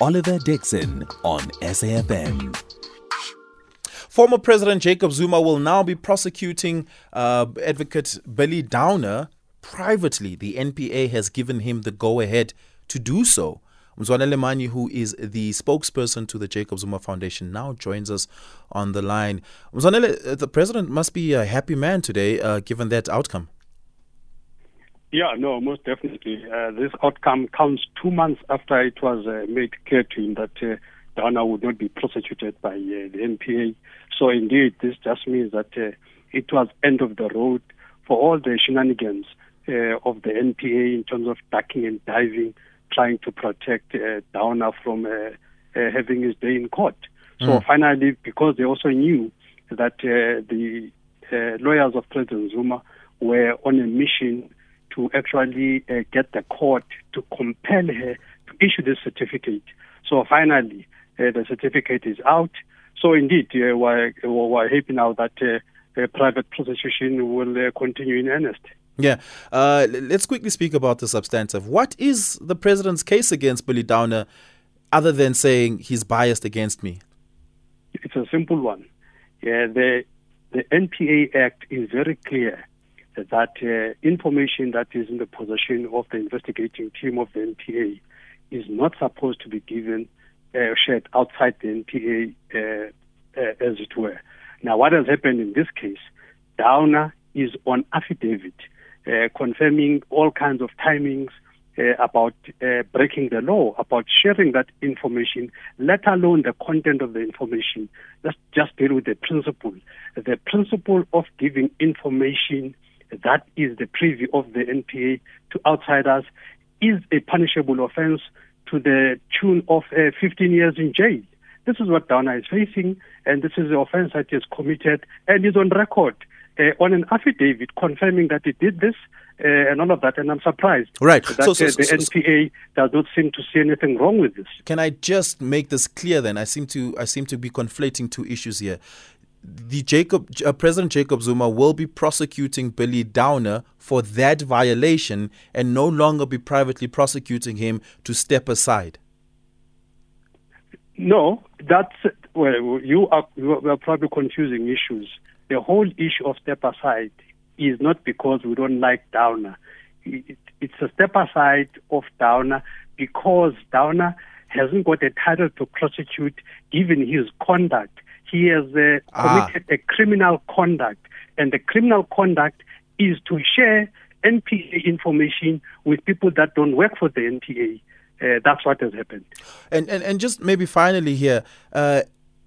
Oliver Dixon on SAFM. Former President Jacob Zuma will now be prosecuting uh, advocate Billy Downer privately. The NPA has given him the go ahead to do so. Mzwanele Manyi, who is the spokesperson to the Jacob Zuma Foundation, now joins us on the line. Mzwanele, uh, the president must be a happy man today, uh, given that outcome. Yeah, no, most definitely. Uh, this outcome comes two months after it was uh, made clear to him that uh, Downer would not be prosecuted by uh, the NPA. So indeed, this just means that uh, it was end of the road for all the shenanigans uh, of the NPA in terms of ducking and diving, trying to protect uh, Downer from uh, uh, having his day in court. So Mm. finally, because they also knew that uh, the uh, lawyers of President Zuma were on a mission to actually uh, get the court to compel her to issue this certificate. So finally, uh, the certificate is out. So indeed, uh, we're, we're happy now that uh, the private prosecution will uh, continue in earnest. Yeah. Uh, let's quickly speak about the substantive. What is the president's case against Billy Downer other than saying he's biased against me? It's a simple one. Yeah, the the NPA Act is very clear that uh, information that is in the possession of the investigating team of the NPA is not supposed to be given uh, shared outside the NPA, uh, uh, as it were. Now, what has happened in this case? Downer is on affidavit uh, confirming all kinds of timings uh, about breaking the law, about sharing that information, let alone the content of the information. Let's just deal with the principle. The principle of giving information that is the privy of the NPA to outsiders is a punishable offense to the tune of uh, 15 years in jail. This is what Downer is facing, and this is the offense that he has committed and is on record uh, on an affidavit confirming that he did this uh, and all of that. And I'm surprised Right. that So- so- uh, so- the so- NPA does not seem to see anything wrong with this. Can I just make this clear then? I seem to I seem to be conflating two issues here. The Jacob uh, President Jacob Zuma will be prosecuting Billy Downer for that violation and no longer be privately prosecuting him to step aside. No, that's well. You are you are probably confusing issues. The whole issue of step aside is not because we don't like Downer. It, it's a step aside of Downer because Downer hasn't got a title to prosecute given his conduct. He has uh, Ah. committed a criminal conduct, and the criminal conduct is to share NPA information with people that don't work for the NPA. Uh, that's what has happened. And and, and just maybe finally here, uh,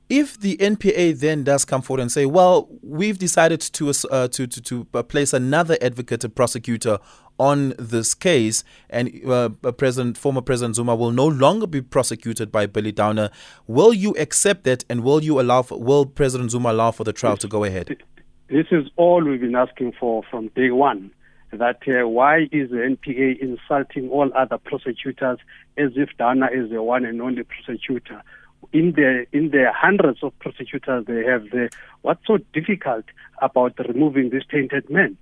if the NPA then does come forward and say, well, we've decided to uh, to to, to place another advocate and prosecutor on this case, and uh, President former President Zuma will no longer be prosecuted by Billy Downer, will you accept that, and will you allow for, will President Zuma allow for the trial to go ahead? This is all we've been asking for from day one. That uh, why is the NPA insulting all other prosecutors as if Downer is the one and only prosecutor? In the in the hundreds of prosecutors they have, the, what's so difficult about removing this tainted man?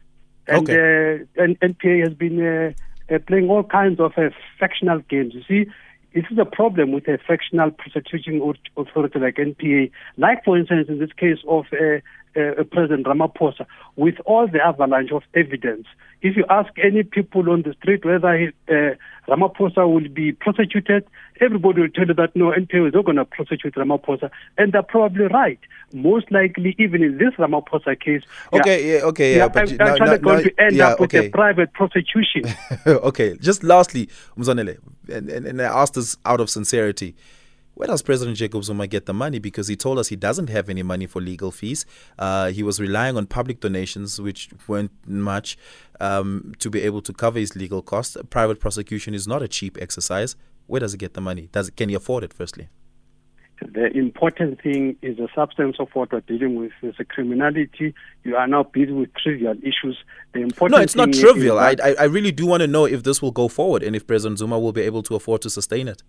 And Okay. uh, and NPA has been uh, uh, playing all kinds of uh, factional games. You see, this is a problem with a factional prosecuting au- authority like NPA. Like, for instance, in this case of uh, uh, President Ramaphosa, with all the avalanche of evidence, if you ask any people on the street whether he, uh, Ramaphosa will be prosecuted, everybody will tell you that no, NPA is not going to prosecute Ramaphosa, and they're probably right. Most likely, even in this Ramaphosa case, yeah, Okay, yeah, okay, yeah, yeah, but I'm now- going now- to end yeah, up with okay. a private prosecution. okay, just lastly, Mzwanele, and, and, and I asked this out of sincerity. Where does President Jacob Zuma get the money? Because he told us he doesn't have any money for legal fees. Uh, he was relying on public donations, which weren't much, um, to be able to cover his legal costs. Private prosecution is not a cheap exercise. Where does he get the money? Does can he afford it? Firstly, The important thing is the substance of what we're dealing with is the criminality. You are now busy with trivial issues. The important no, it's not trivial. I I really do want to know if this will go forward and if President Zuma will be able to afford to sustain it.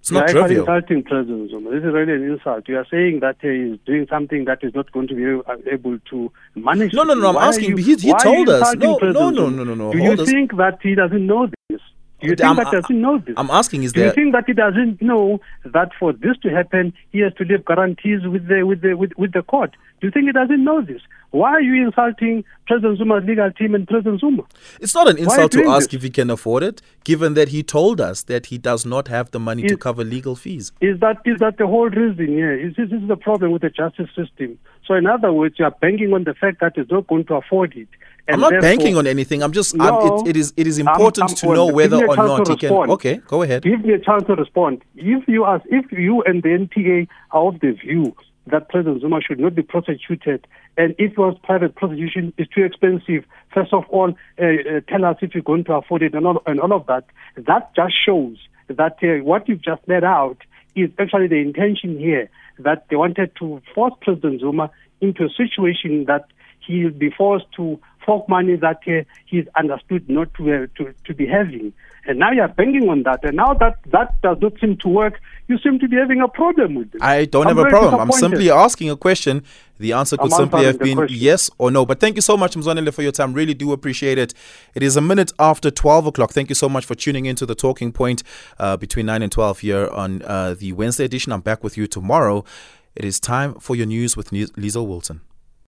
It's not you trivial. insulting President Zuma. This is really an insult. You are saying that he is doing something that is not going to be able to manage. No, no, no, I'm Why asking- you- he- he why are you told us. No, no, no, no, no, no, Do hold you us. think that he doesn't know this? Do you think I'm- that doesn't know this? I'm asking, is Do there? you think that he doesn't know that for this to happen, he has to leave guarantees with the with the with, with the court? Do you think he doesn't know this? Why are you insulting President Zuma's legal team and President Zuma? It's not an insult to ask this? if he can afford it, given that he told us that he does not have the money to cover legal fees. Is that is that the whole reason here? Is this, this is the problem with the justice system? So in other words, you are banking on the fact that he's not going to afford it. And I'm not banking on anything. I'm just. I'm, it, it is. It is I'm- important I'm- to know whether or not he can. Okay, go ahead. Give me a chance to respond. If you ask, if you and the NPA are of the view that President Zuma should not be prosecuted, and if was private prosecution is too expensive, first of all, uh, uh, tell us if you're going to afford it and all, and all of that. That just shows that uh, what you've just laid out is actually the intention here that they wanted to force President Zuma into a situation that he'll be forced to fork money that uh, he's understood not to, uh, to to be having. And now you're banking on that. And now that that does not seem to work, you seem to be having a problem with it. I don't I'm have a problem. I'm simply asking a question. The answer could I'm simply have been yes or no. But thank you so much, Mzwanele, for your time. Really do appreciate it. It is a minute after 12 o'clock. Thank you so much for tuning into the Talking Point uh, between 9 and 12 here on uh, the Wednesday edition. I'm back with you tomorrow. It is time for your news with Liesel Wilson.